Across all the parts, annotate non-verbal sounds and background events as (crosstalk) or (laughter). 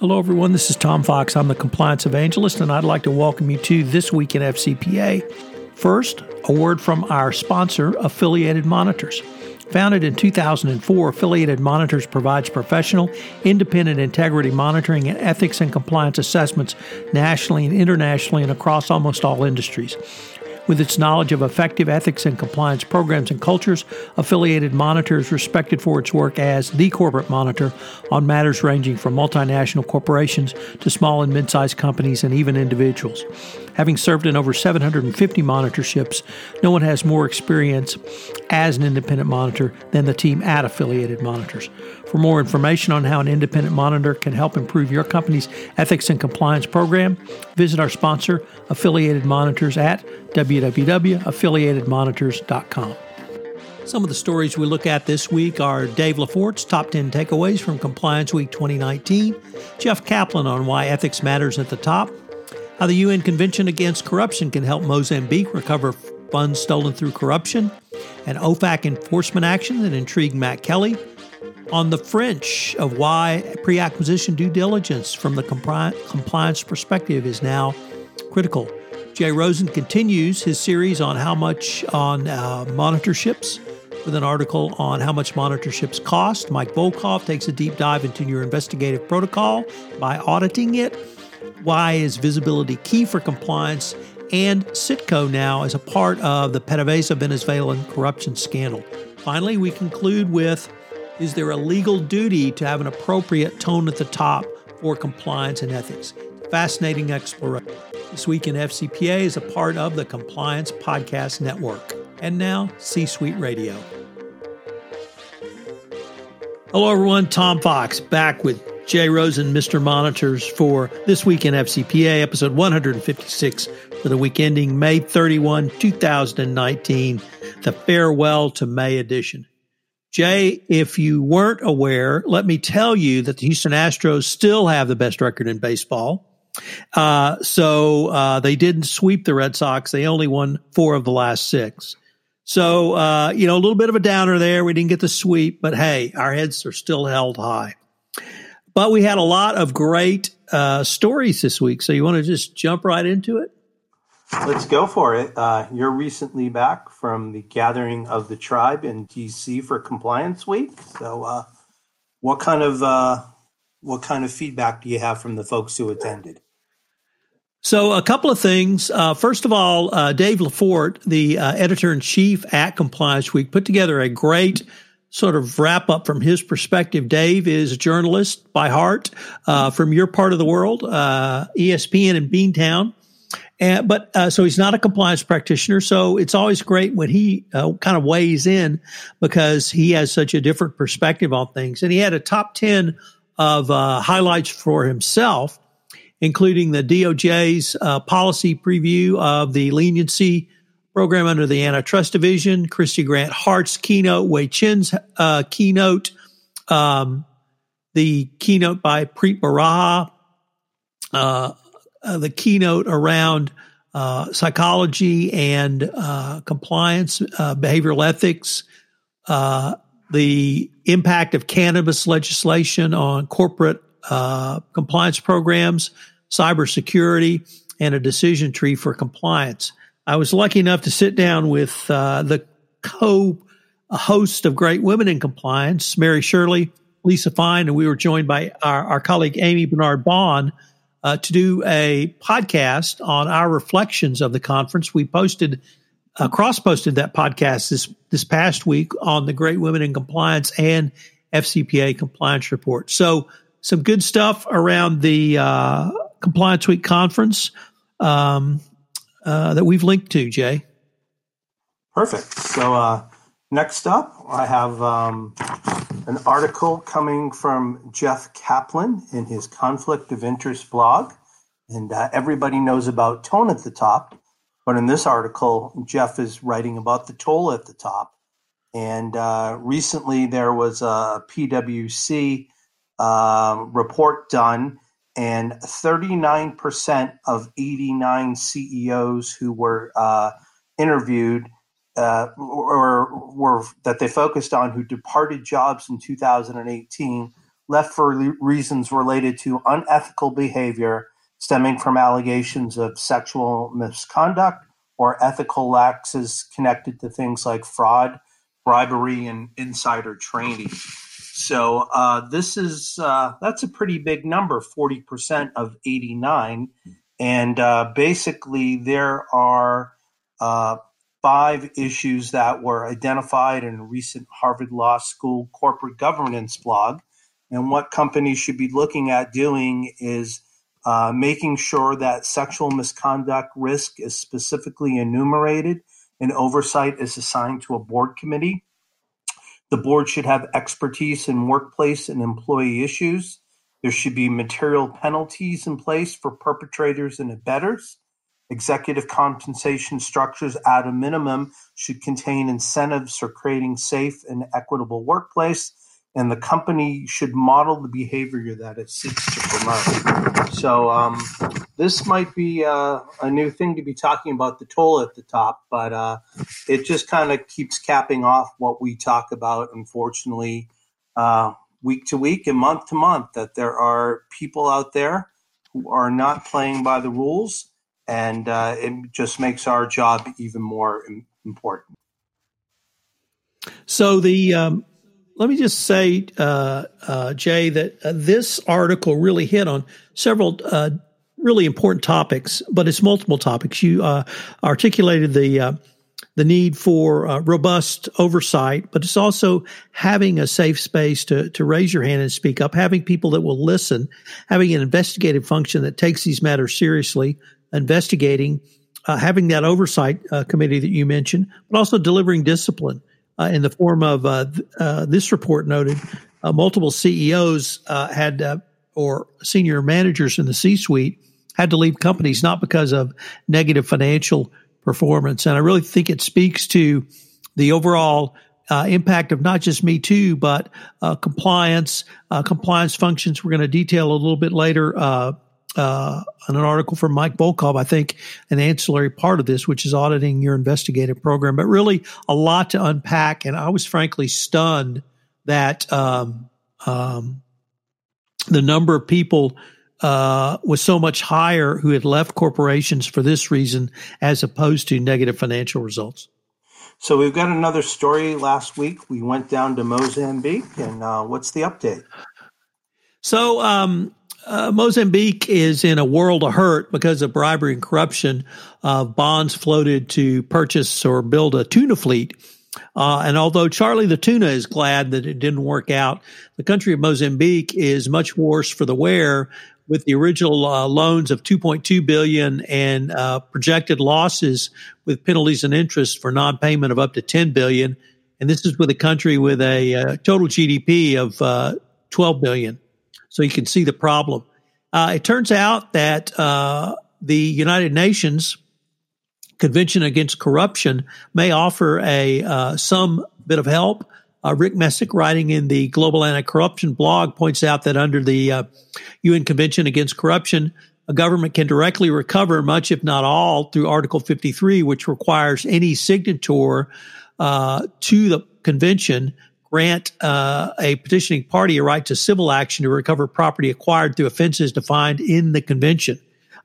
Hello, everyone. This is Tom Fox. I'm the compliance evangelist, and I'd like to welcome you to This Week in FCPA. First, a word from our sponsor, Affiliated Monitors. Founded in 2004, Affiliated Monitors provides professional, independent integrity monitoring and ethics and compliance assessments nationally and internationally and across almost all industries. With its knowledge of effective ethics and compliance programs and cultures, Affiliated Monitor is respected for its work as the corporate monitor on matters ranging from multinational corporations to small and mid sized companies and even individuals. Having served in over 750 monitorships, no one has more experience as an independent monitor than the team at Affiliated Monitors. For more information on how an independent monitor can help improve your company's ethics and compliance program, visit our sponsor, Affiliated Monitors, at www.affiliatedmonitors.com. Some of the stories we look at this week are Dave Lefort's top 10 takeaways from Compliance Week 2019, Jeff Kaplan on why ethics matters at the top, how the UN Convention Against Corruption can help Mozambique recover funds stolen through corruption, and OFAC enforcement action that intrigued Matt Kelly, on the French of why pre acquisition due diligence from the compliance perspective is now critical. Jay Rosen continues his series on how much on uh, monitorships with an article on how much monitorships cost. Mike Volkov takes a deep dive into your investigative protocol by auditing it. Why is visibility key for compliance? And Citgo now is a part of the PDVSA Venezuelan corruption scandal. Finally, we conclude with is there a legal duty to have an appropriate tone at the top for compliance and ethics? Fascinating exploration. This Week in FCPA is a part of the Compliance Podcast Network. And now, C Suite Radio. Hello, everyone. Tom Fox back with Jay Rosen, Mr. Monitors, for This Week in FCPA, episode 156 for the week ending May 31, 2019, the Farewell to May edition. Jay, if you weren't aware, let me tell you that the Houston Astros still have the best record in baseball. Uh, so uh, they didn't sweep the Red Sox. They only won four of the last six. So, uh, you know, a little bit of a downer there. We didn't get the sweep, but hey, our heads are still held high. But we had a lot of great uh, stories this week. So you want to just jump right into it? Let's go for it. Uh, you're recently back from the gathering of the tribe in DC for Compliance Week. So, uh, what kind of uh, what kind of feedback do you have from the folks who attended? So, a couple of things. Uh, first of all, uh, Dave Lefort, the uh, editor in chief at Compliance Week, put together a great sort of wrap up from his perspective. Dave is a journalist by heart from your part of the world, ESPN in Beantown. And, but uh, so he's not a compliance practitioner. So it's always great when he uh, kind of weighs in because he has such a different perspective on things. And he had a top 10 of uh, highlights for himself, including the DOJ's uh, policy preview of the leniency program under the antitrust division, Kristy Grant-Hart's keynote, Wei Chin's uh, keynote, um, the keynote by Preet Bharara, uh, uh, the keynote around uh, psychology and uh, compliance, uh, behavioral ethics, the impact of cannabis legislation on corporate compliance programs, cybersecurity, and a decision tree for compliance. I was lucky enough to sit down with the co host of Great Women in Compliance, Mary Shirley, Lisa Fine, and we were joined by our, our colleague Amy Bernard Bond uh, to do a podcast on our reflections of the conference. We posted, uh, cross posted that podcast this, this past week on the Great Women in Compliance and FCPA compliance report. So, some good stuff around the uh, Compliance Week conference um, uh, that we've linked to, Jay. Perfect. So, uh, next up, I have um, an article coming from Jeff Kaplan in his Conflict of Interest blog. And uh, everybody knows about tone at the top. But in this article, Jeff is writing about the toll at the top. And uh, recently there was a PwC uh, report done, and 39% of 89 CEOs who were uh, interviewed uh, or were that they focused on who departed jobs in 2018 left for reasons related to unethical behavior stemming from allegations of sexual misconduct or ethical lapses connected to things like fraud, bribery, and insider trading. So uh, this is uh, that's a pretty big number, forty percent of eighty nine, and uh, basically there are uh, five issues that were identified in a recent Harvard Law School corporate governance blog. And what companies should be looking at doing is uh, making sure that sexual misconduct risk is specifically enumerated and oversight is assigned to a board committee. The board should have expertise in workplace and employee issues. There should be material penalties in place for perpetrators and abettors. Executive compensation structures at a minimum should contain incentives for creating safe and equitable workplace and the company should model the behavior that it seeks to promote. So um, this might be uh, a new thing to be talking about the toll at the top, but uh, it just kind of keeps capping off what we talk about, unfortunately, uh, week to week and month to month, that there are people out there who are not playing by the rules, and uh, it just makes our job even more important. So the um, let me just say, uh, uh, Jay, that uh, this article really hit on several uh, really important topics, but it's multiple topics. You uh, articulated the uh, the need for robust oversight, but it's also having a safe space to to raise your hand and speak up, having people that will listen, having an investigative function that takes these matters seriously, investigating, having that oversight committee that you mentioned, but also delivering discipline uh, in the form of uh, uh, this report noted uh, multiple CEOs uh, had uh, or senior managers in the C-suite had to leave companies not because of negative financial performance, and I really think it speaks to the overall uh, impact of not just Me Too, but uh, compliance, uh, compliance functions. We're going to detail a little bit later uh, an article from Mike Volkov, I think, an ancillary part of this, which is auditing your investigative program, but really a lot to unpack. And I was frankly stunned that um, um, the number of people uh, was so much higher who had left corporations for this reason as opposed to negative financial results. So we've got another story last week. We went down to Mozambique, and uh, what's the update? So um, uh, Mozambique is in a world of hurt because of bribery and corruption. Uh, bonds floated to purchase or build a tuna fleet. Uh, and although Charlie the tuna is glad that it didn't work out, the country of Mozambique is much worse for the wear with the original uh, loans of 2.2 billion and uh, projected losses with penalties and interest for non-payment of up to 10 billion. And this is with a country with a uh, total GDP of 12 billion. So you can see the problem. Uh, it turns out that uh, the United Nations Convention Against Corruption may offer a uh, some bit of help. Uh, Rick Messick, writing in the Global Anti-Corruption blog, points out that under the UN uh, Convention Against Corruption, a government can directly recover much, if not all, through Article 53, which requires any signator uh, to the convention grant uh, a petitioning party a right to civil action to recover property acquired through offenses defined in the convention.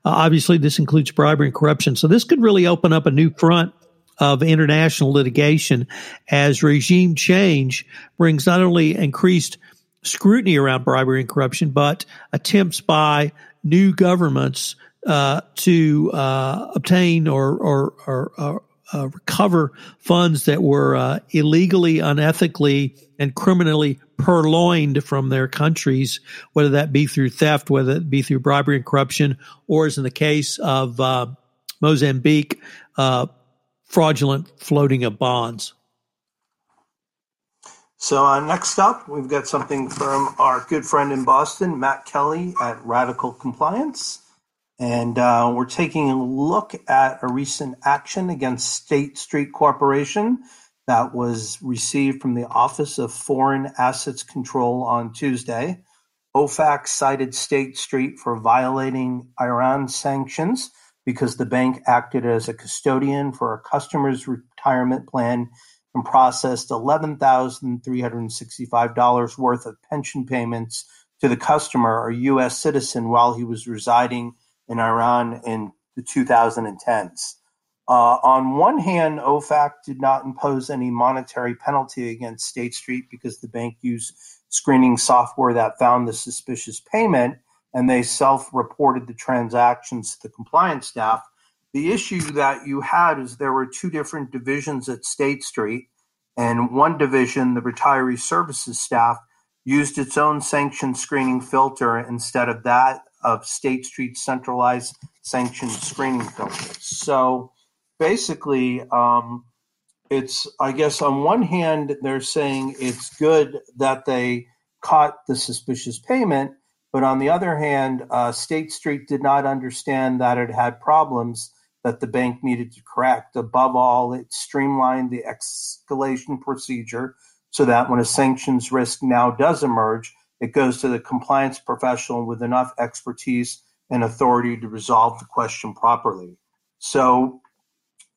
Uh, obviously, this includes bribery and corruption. So this could really open up a new front of international litigation as regime change brings not only increased scrutiny around bribery and corruption, but attempts by new governments uh, to uh, obtain or, or, or, or uh, recover funds that were uh, illegally, unethically, and criminally purloined from their countries, whether that be through theft, whether it be through bribery and corruption, or as in the case of uh, Mozambique, uh, fraudulent floating of bonds. So, uh, next up, we've got something from our good friend in Boston, Matt Kelly at Radical Compliance. And uh, we're taking a look at a recent action against State Street Corporation that was received from the Office of Foreign Assets Control on Tuesday. OFAC cited State Street for violating Iran sanctions because the bank acted as a custodian for a customer's retirement plan and processed $11,365 worth of pension payments to the customer a U.S. citizen while he was residing in Iran in the 2010s. Uh, on one hand, OFAC did not impose any monetary penalty against State Street because the bank used screening software that found the suspicious payment and they self reported the transactions to the compliance staff. The issue that you had is there were two different divisions at State Street, and one division, the retiree services staff, used its own sanction screening filter instead of that of State Street centralized sanction screening filters. So basically, um, it's, I guess, on one hand, they're saying it's good that they caught the suspicious payment, but on the other hand, uh, State Street did not understand that it had problems that the bank needed to correct. Above all, it streamlined the escalation procedure so that when a sanctions risk now does emerge, it goes to the compliance professional with enough expertise and authority to resolve the question properly. So,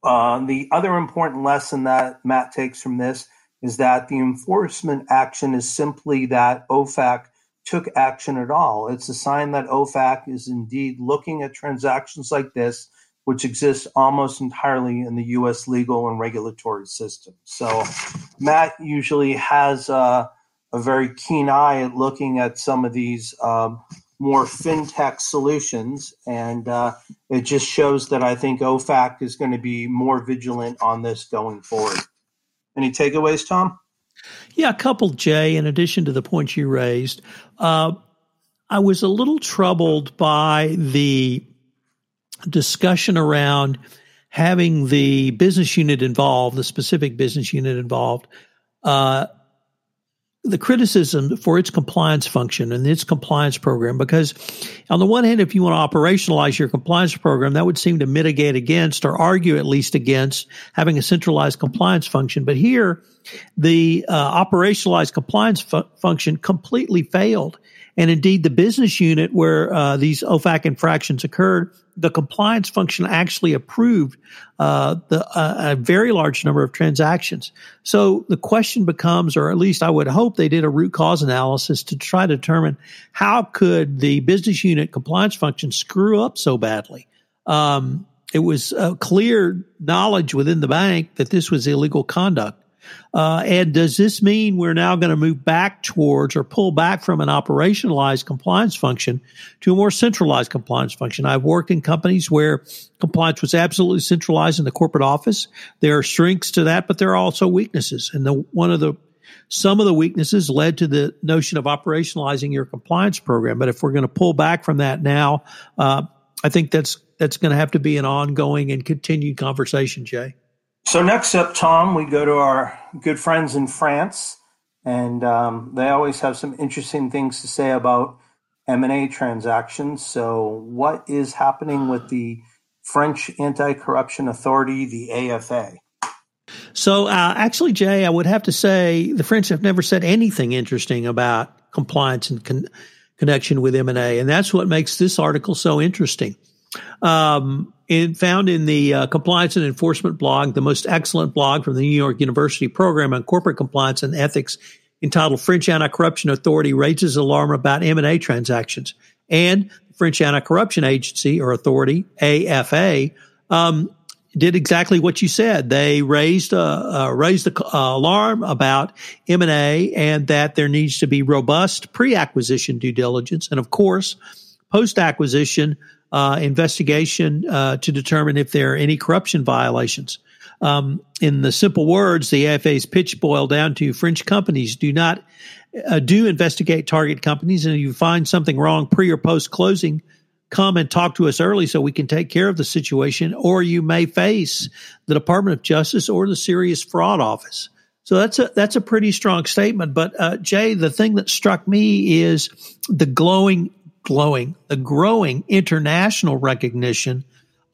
uh, the other important lesson that Matt takes from this is that the enforcement action is simply that OFAC took action at all. It's a sign that OFAC is indeed looking at transactions like this which exists almost entirely in the U.S. legal and regulatory system. So, Matt usually has uh, a very keen eye at looking at some of these um, more fintech solutions, and uh, it just shows that I think OFAC is going to be more vigilant on this going forward. Any takeaways, Tom? Yeah, a couple, Jay, in addition to the points you raised. Uh, I was a little troubled by the discussion around having the business unit involved, the specific business unit involved, uh, the criticism for its compliance function and its compliance program. Because, on the one hand, if you want to operationalize your compliance program, that would seem to mitigate against or argue at least against having a centralized compliance function. But here, the uh, operationalized compliance fu- function completely failed. And indeed, the business unit where uh, these OFAC infractions occurred, the compliance function actually approved uh, the, uh, a very large number of transactions. So the question becomes, or at least I would hope they did a root cause analysis to try to determine how could the business unit compliance function screw up so badly. Um, it was clear knowledge within the bank that this was illegal conduct. Uh, and does this mean we're now going to move back towards or pull back from an operationalized compliance function to a more centralized compliance function? I've worked in companies where compliance was absolutely centralized in the corporate office. There are strengths to that, but there are also weaknesses. And the, one of the some of the weaknesses led to the notion of operationalizing your compliance program. But if we're going to pull back from that now, uh, I think that's that's going to have to be an ongoing and continued conversation, Jay. So next up, Tom, we go to our good friends in France, and um, they always have some interesting things to say about M&A transactions. So what is happening with the French Anti-Corruption Authority, the AFA? So uh, actually, Jay, I would have to say the French have never said anything interesting about compliance and con- connection with M&A, and that's what makes this article so interesting. Um, found in the uh, Compliance and Enforcement blog, the most excellent blog from the New York University program on corporate compliance and ethics, entitled "French Anti-Corruption Authority Raises Alarm About M&A Transactions," and the French Anti-Corruption Agency or Authority (AFA) um, did exactly what you said. They raised uh, uh, raised the uh, alarm about M and A, and that there needs to be robust pre-acquisition due diligence, and of course, post-acquisition uh, investigation uh, to determine if there are any corruption violations. Um, in the simple words, the AFA's pitch boiled down to French companies do not uh, do investigate target companies, and if you find something wrong pre or post closing, come and talk to us early so we can take care of the situation, or you may face the Department of Justice or the Serious Fraud Office. So that's a that's a pretty strong statement. But uh, Jay, the thing that struck me is the glowing glowing, the growing international recognition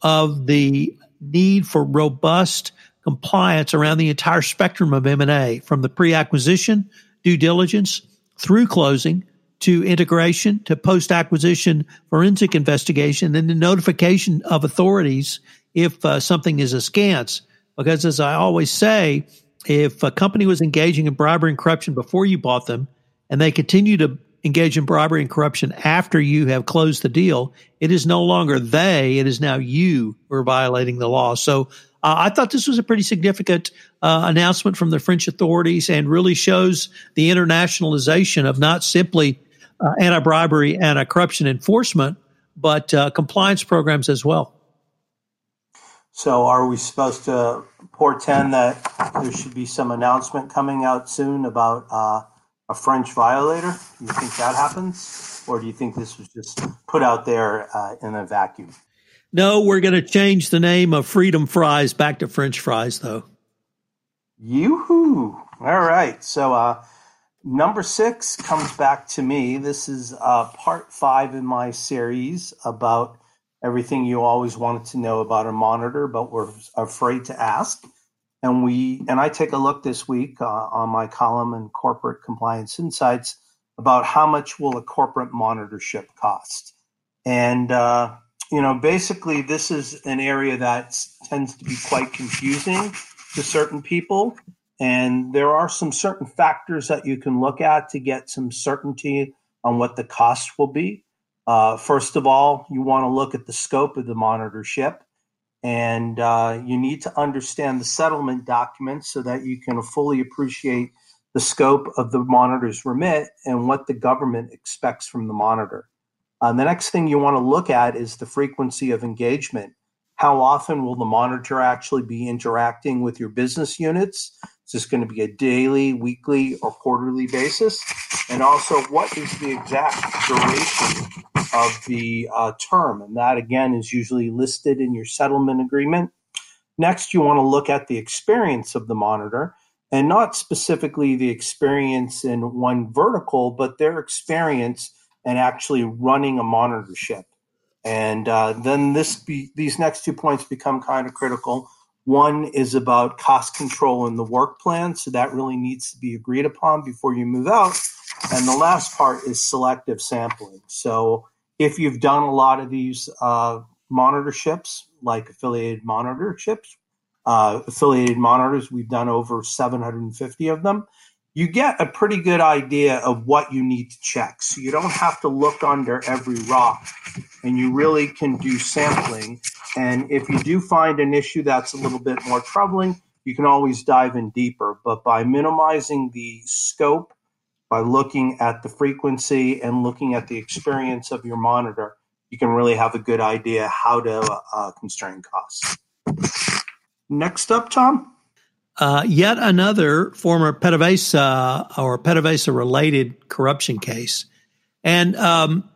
of the need for robust compliance around the entire spectrum of M&A from the pre-acquisition, due diligence, through closing, to integration, to post-acquisition forensic investigation, and the notification of authorities if uh, something is askance. Because as I always say, if a company was engaging in bribery and corruption before you bought them, and they continue to engage in bribery and corruption after you have closed the deal, it is no longer they, it is now you who are violating the law. So uh, I thought this was a pretty significant uh, announcement from the French authorities and really shows the internationalization of not simply uh, anti bribery, and anti corruption enforcement, but uh, compliance programs as well. So, are we supposed to portend that there should be some announcement coming out soon about uh, a French violator? Do you think that happens? Or do you think this was just put out there uh, in a vacuum? No, we're going to change the name of Freedom Fries back to French fries, though. Yoo-hoo. All right. So, uh, number six comes back to me. This is uh, part five in my series about everything you always wanted to know about a monitor, but were afraid to ask. And we and I take a look this week uh, on my column in Corporate Compliance Insights about how much will a corporate monitorship cost. And uh, you know, basically, this is an area that tends to be quite confusing to certain people. And there are some certain factors that you can look at to get some certainty on what the cost will be. Uh, first of all, you want to look at the scope of the monitorship, and uh, you need to understand the settlement documents so that you can fully appreciate the scope of the monitor's remit and what the government expects from the monitor. Uh, the next thing you want to look at is the frequency of engagement. How often will the monitor actually be interacting with your business units? Is this going to be a daily, weekly, or quarterly basis? And also, what is the exact duration of the uh, term. And that, again, is usually listed in your settlement agreement. Next, you want to look at the experience of the monitor and not specifically the experience in one vertical, but their experience in actually running a monitorship. And uh, then this be, these next two points become kind of critical. One is about cost control in the work plan, so that really needs to be agreed upon before you move out. And the last part is selective sampling. So if you've done a lot of these uh, monitorships, like affiliated monitorships, uh, affiliated monitors, we've done over 750 of them. You get a pretty good idea of what you need to check. So you don't have to look under every rock and you really can do sampling. And if you do find an issue that's a little bit more troubling, you can always dive in deeper. But by minimizing the scope by looking at the frequency and looking at the experience of your monitor, you can really have a good idea how to uh, constrain costs. Next up, Tom. Uh, yet another former PDVSA or PDVSA related corruption case. And um,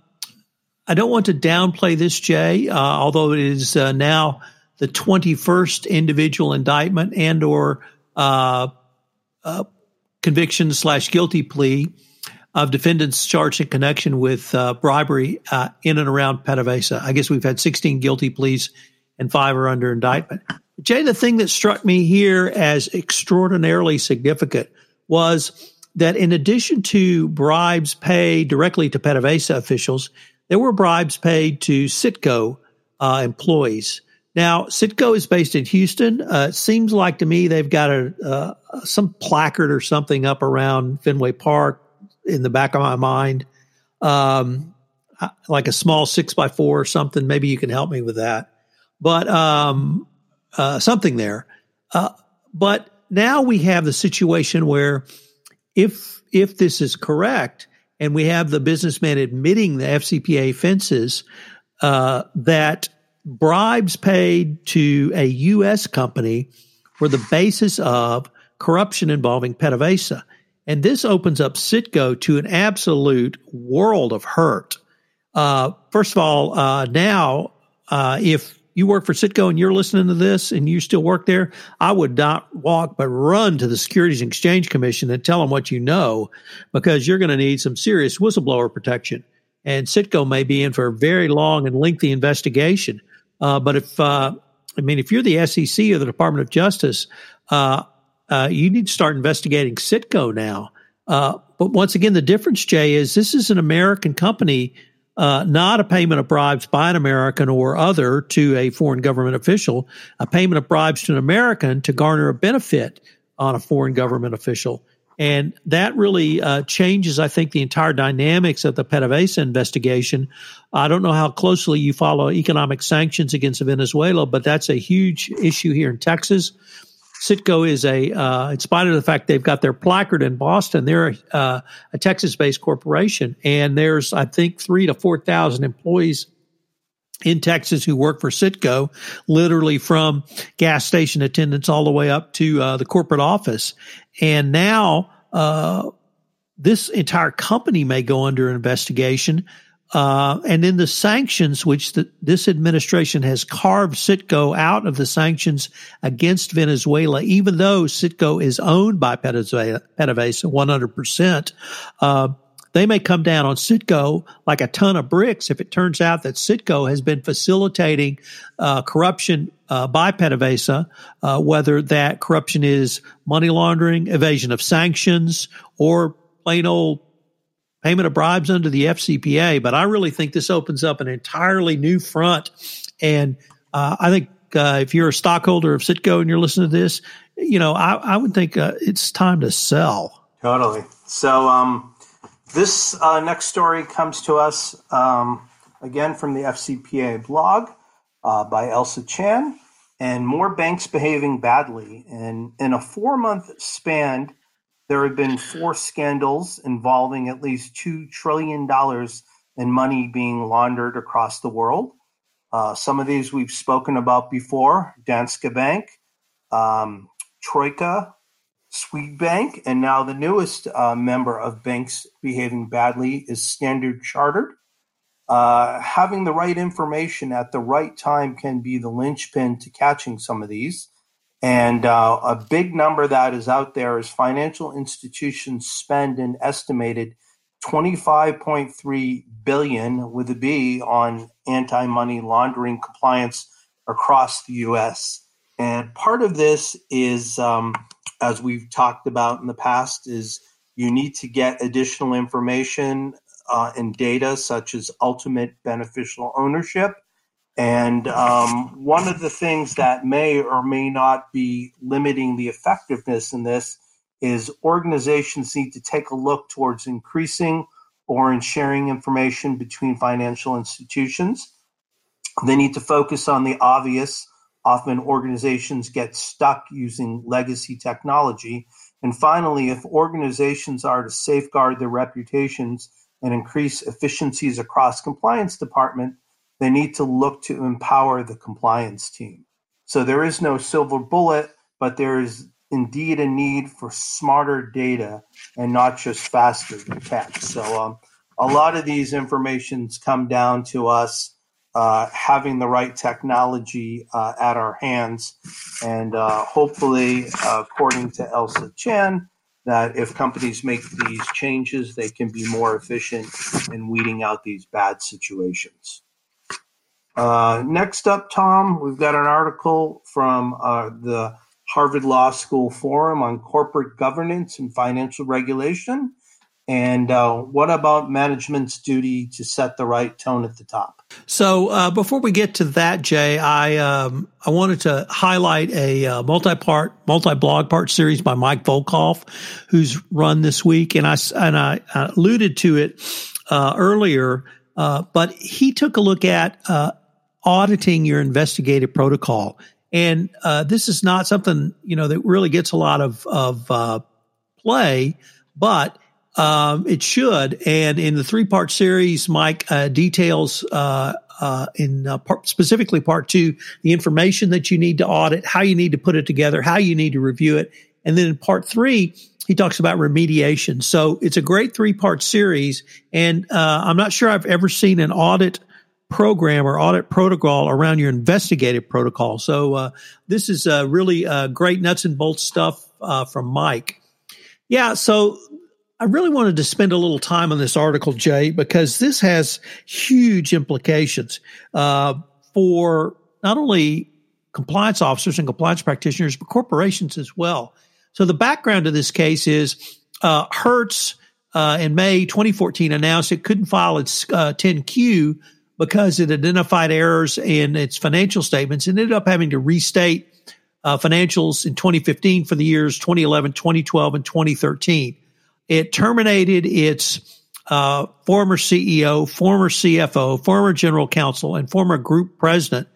I don't want to downplay this, Jay, uh, although it is uh, now the 21st individual indictment and or uh, uh, conviction slash guilty plea of defendants charged in connection with uh, bribery uh, in and around PDVSA. I guess we've had 16 guilty pleas and five are under indictment. Jay, the thing that struck me here as extraordinarily significant was that in addition to bribes paid directly to PDVSA officials, there were bribes paid to Citgo uh, employees. Now, Citgo is based in Houston. Uh, it seems like to me they've got a uh, some placard or something up around Fenway Park in the back of my mind, um, like a small six by four or something. Maybe you can help me with that, but um, uh, something there. Uh, but now we have the situation where if if this is correct, and we have the businessman admitting the FCPA offenses uh, that bribes paid to a U.S. company were the basis of corruption involving PDVSA. And this opens up Citgo to an absolute world of hurt. Uh, first of all, uh, now, uh, if you work for Citgo and you're listening to this and you still work there, I would not walk but run to the Securities and Exchange Commission and tell them what you know because you're going to need some serious whistleblower protection. And Citgo may be in for a very long and lengthy investigation uh, but if uh, I mean, if you're the SEC or the Department of Justice, uh, uh, you need to start investigating Citgo now. Uh, but once again, the difference, Jay, is this is an American company, uh, not a payment of bribes by an American or other to a foreign government official, a payment of bribes to an American to garner a benefit on a foreign government official. And that really uh, changes, I think, the entire dynamics of the PDVSA investigation. I don't know how closely you follow economic sanctions against Venezuela, but that's a huge issue here in Texas. Citgo is a, uh, in spite of the fact they've got their placard in Boston, they're uh, a Texas-based corporation, and there's I think three to four thousand employees in Texas who work for Citgo, literally from gas station attendants all the way up to uh, the corporate office. And now uh, this entire company may go under investigation uh, and in the sanctions, which the, this administration has carved Citgo out of the sanctions against Venezuela, even though Citgo is owned by PDVSA, 100%, uh, they may come down on Citgo like a ton of bricks if it turns out that Citgo has been facilitating uh, corruption uh, by PDVSA, uh, whether that corruption is money laundering, evasion of sanctions, or plain old payment of bribes under the FCPA. But I really think this opens up an entirely new front. And uh, I think uh, if you're a stockholder of Citgo and you're listening to this, you know, I, I would think uh, it's time to sell. Totally. So um, this uh, next story comes to us um, again from the FCPA blog uh, by Elsa Chan. And more banks behaving badly. And in a four month span, there have been four scandals involving at least $2 trillion in money being laundered across the world. Uh, some of these we've spoken about before Danske Bank, um, Troika, Swedbank, and now the newest uh, member of banks behaving badly is Standard Chartered. Uh, having the right information at the right time can be the linchpin to catching some of these. And uh, a big number that is out there is financial institutions spend an estimated 25.3 billion with a B on anti-money laundering compliance across the U.S. And part of this is, um, as we've talked about in the past, is you need to get additional information uh, and data such as ultimate beneficial ownership and um, one of the things that may or may not be limiting the effectiveness in this is organizations need to take a look towards increasing or in sharing information between financial institutions. They need to focus on the obvious. Often organizations get stuck using legacy technology. And finally, if organizations are to safeguard their reputations and increase efficiencies across compliance department, they need to look to empower the compliance team. So there is no silver bullet, but there is indeed a need for smarter data and not just faster tech. So um, a lot of these informations come down to us uh, having the right technology uh, at our hands, and uh, hopefully, according to Elsa Chan, that if companies make these changes, they can be more efficient in weeding out these bad situations. Uh, next up, Tom, we've got an article from uh, the Harvard Law School Forum on corporate governance and financial regulation. And uh, what about management's duty to set the right tone at the top? So, uh, before we get to that, Jay, I um, I wanted to highlight a uh, multi-part, multi-blog part series by Mike Volkov, who's run this week, and I and I alluded to it uh, earlier. Uh, but he took a look at uh, auditing your investigative protocol. And uh, this is not something you know that really gets a lot of of play, but um, it should. And in the three part series, Mike uh, details uh, uh, in uh, part, specifically part two the information that you need to audit, how you need to put it together, how you need to review it, and then in part three. He talks about remediation. So it's a great three part series. And I'm not sure I've ever seen an audit program or audit protocol around your investigative protocol. So uh, this is uh, really uh, great nuts and bolts stuff uh, from Mike. Yeah, so I really wanted to spend a little time on this article, Jay, because this has huge implications uh, for not only compliance officers and compliance practitioners, but corporations as well. So the background of this case is uh, Hertz in May 2014 announced it couldn't file its 10Q because it identified errors in its financial statements and ended up having to restate uh, financials in 2015 for the years 2011, 2012, and 2013. It terminated its uh, former CEO, former CFO, former general counsel, and former group president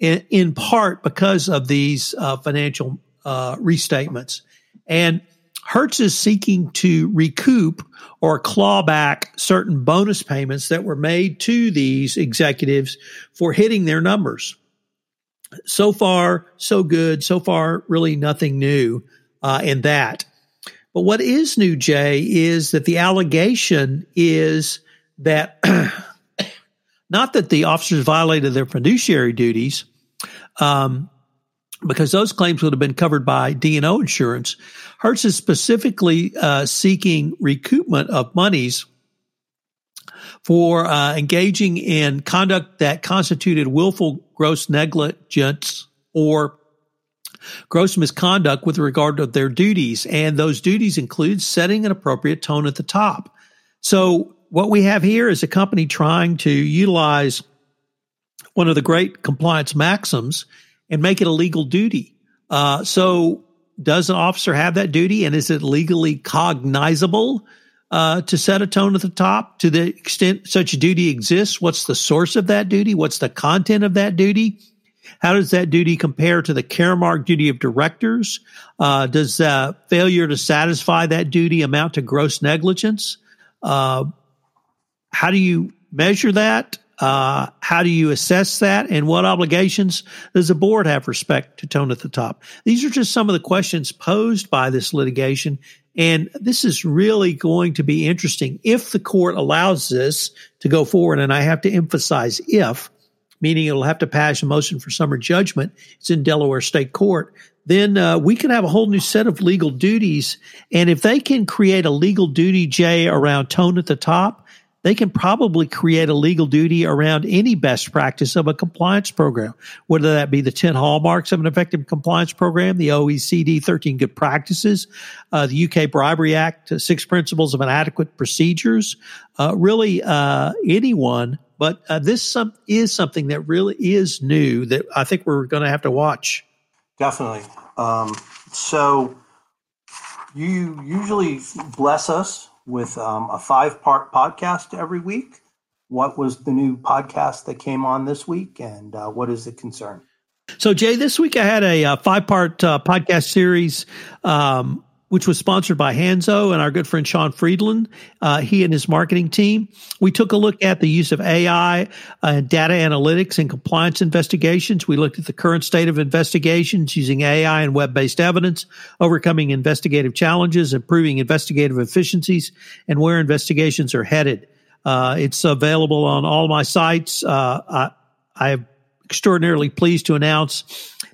in, in part because of these uh, financial uh, restatements. And Hertz is seeking to recoup or claw back certain bonus payments that were made to these executives for hitting their numbers. So far, so good. So far, really nothing new uh, in that. But what is new, Jay, is that the allegation is that (clears throat) not that the officers violated their fiduciary duties, um, because those claims would have been covered by D&O insurance. Hertz is specifically uh, seeking recoupment of monies for uh, engaging in conduct that constituted willful gross negligence or gross misconduct with regard to their duties. And those duties include setting an appropriate tone at the top. So what we have here is a company trying to utilize one of the great compliance maxims and make it a legal duty. Uh, so does an officer have that duty and is it legally cognizable uh, to set a tone at the top to the extent such a duty exists? What's the source of that duty? What's the content of that duty? How does that duty compare to the Caremark duty of directors? Uh, does uh, failure to satisfy that duty amount to gross negligence? Uh, how do you measure that? Uh, how do you assess that? And what obligations does the board have respect to tone at the top? These are just some of the questions posed by this litigation. And this is really going to be interesting if the court allows this to go forward. And I have to emphasize if meaning it'll have to pass a motion for summary judgment. It's in Delaware State Court. Then uh, we can have a whole new set of legal duties. And if they can create a legal duty, Jay, around tone at the top, they can probably create a legal duty around any best practice of a compliance program, whether that be the 10 hallmarks of an effective compliance program, the OECD 13 good practices, uh, the UK Bribery Act, uh, six principles of inadequate procedures. Uh, really, uh, anyone but uh, this some, is something that really is new that I think we're going to have to watch. Definitely. Um, so you usually bless us with um, a five part podcast every week. What was the new podcast that came on this week, and uh, what is the concern? So, Jay, this week I had a, a uh, five part uh, podcast series um, which was sponsored by Hanzo and our good friend Sean Friedland, uh, he and his marketing team. We took a look at the use of AI and uh, data analytics and compliance investigations. We looked at the current state of investigations using AI and web based evidence, overcoming investigative challenges, improving investigative efficiencies, and where investigations are headed. Uh, it's available on all my sites. Uh, I, I'm extraordinarily pleased to announce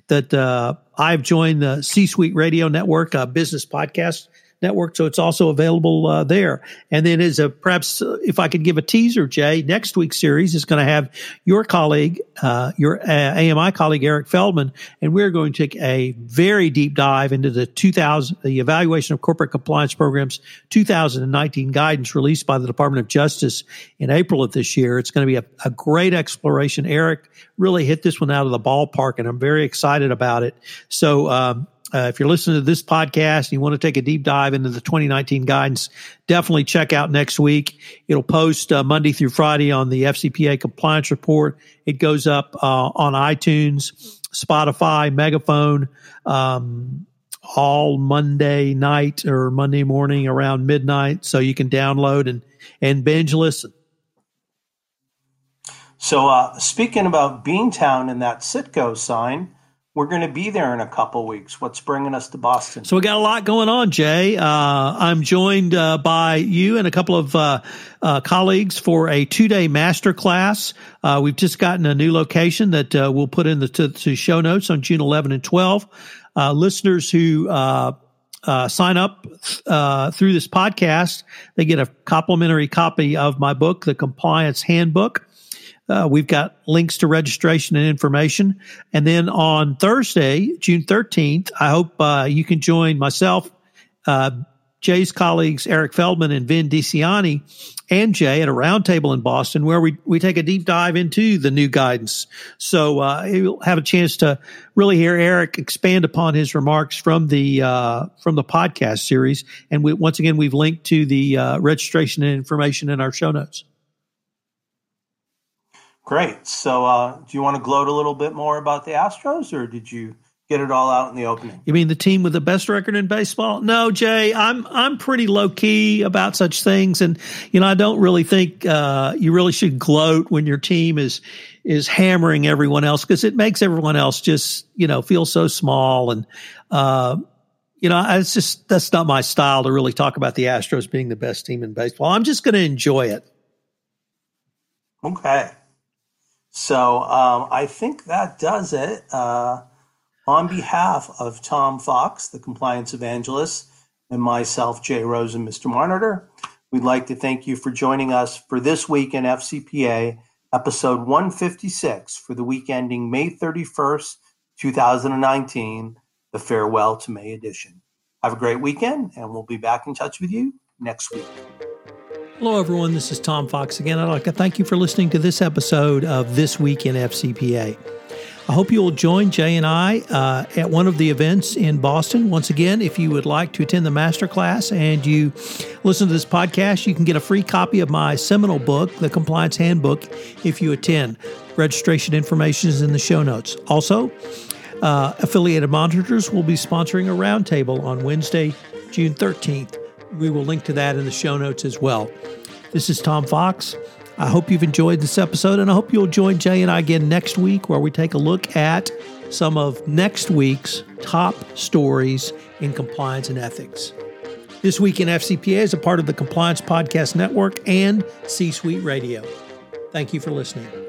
that uh, I've joined the C Suite Radio Network, a business podcast network, so it's also available uh, there. And then, as a perhaps, if I could give a teaser, Jay, next week's series is going to have your colleague, uh, your uh, AMI colleague Eric Feldman, and we're going to take a very deep dive into the 2000, the evaluation of corporate compliance programs 2019 guidance released by the Department of Justice in April of this year. It's going to be a, a great exploration. Eric really hit this one out of the ballpark, and I'm very excited about it. So. Um, uh, if you're listening to this podcast and you want to take a deep dive into the 2019 guidance, definitely check out next week. It'll post uh, Monday through Friday on the FCPA compliance report. It goes up uh, on iTunes, Spotify, Megaphone, um, all Monday night or Monday morning around midnight. So you can download and, and binge listen. So, uh, speaking about Beantown and that Citgo sign, we're going to be there in a couple weeks. What's bringing us to Boston? So we got a lot going on, Jay. Uh, I'm joined uh, by you and a couple of uh, uh colleagues for a two day master class. Uh, we've just gotten a new location that uh, we'll put in the to, to show notes on June 11 and 12. listeners who sign up through this podcast, they get a complimentary copy of my book, The Compliance Handbook. Uh, we've got links to registration and information. And then on Thursday, June 13th, I hope uh, you can join myself, uh, Jay's colleagues Eric Feldman and Vin DiCianni and Jay at a roundtable in Boston where we, we take a deep dive into the new guidance. So uh, you'll have a chance to really hear Eric expand upon his remarks from the uh, from the podcast series. And we, once again, we've linked to the uh, registration and information in our show notes. Great. So, uh, do you want to gloat a little bit more about the Astros, or did you get it all out in the opening? You mean the team with the best record in baseball? No, Jay. I'm I'm pretty low key about such things, and you know I don't really think uh, you really should gloat when your team is is hammering everyone else because it makes everyone else just you know feel so small and. Uh, you know, it's just that's not my style to really talk about the Astros being the best team in baseball. I'm just going to enjoy it. Okay. So um, I think that does it. Uh, on behalf of Tom Fox, the compliance evangelist, and myself, Jay Rosen, Mr. Monitor, we'd like to thank you for joining us for this week in FCPA, episode 156 for the week ending May 31st, 2019, the Farewell to May edition. Have a great weekend, and we'll be back in touch with you next week. Hello, everyone. This is Tom Fox again. I'd like to thank you for listening to this episode of This Week in FCPA. I hope you will join Jay and I uh, at one of the events in Boston. Once again, if you would like to attend the masterclass and you listen to this podcast, you can get a free copy of my seminal book, The Compliance Handbook, if you attend. Registration information is in the show notes. Also, uh, affiliated monitors will be sponsoring a roundtable on Wednesday, June 13th. We will link to that in the show notes as well. This is Tom Fox. I hope you've enjoyed this episode, and I hope you'll join Jay and I again next week where we take a look at some of next week's top stories in compliance and ethics. This Week in FCPA is a part of the Compliance Podcast Network and C Suite Radio. Thank you for listening.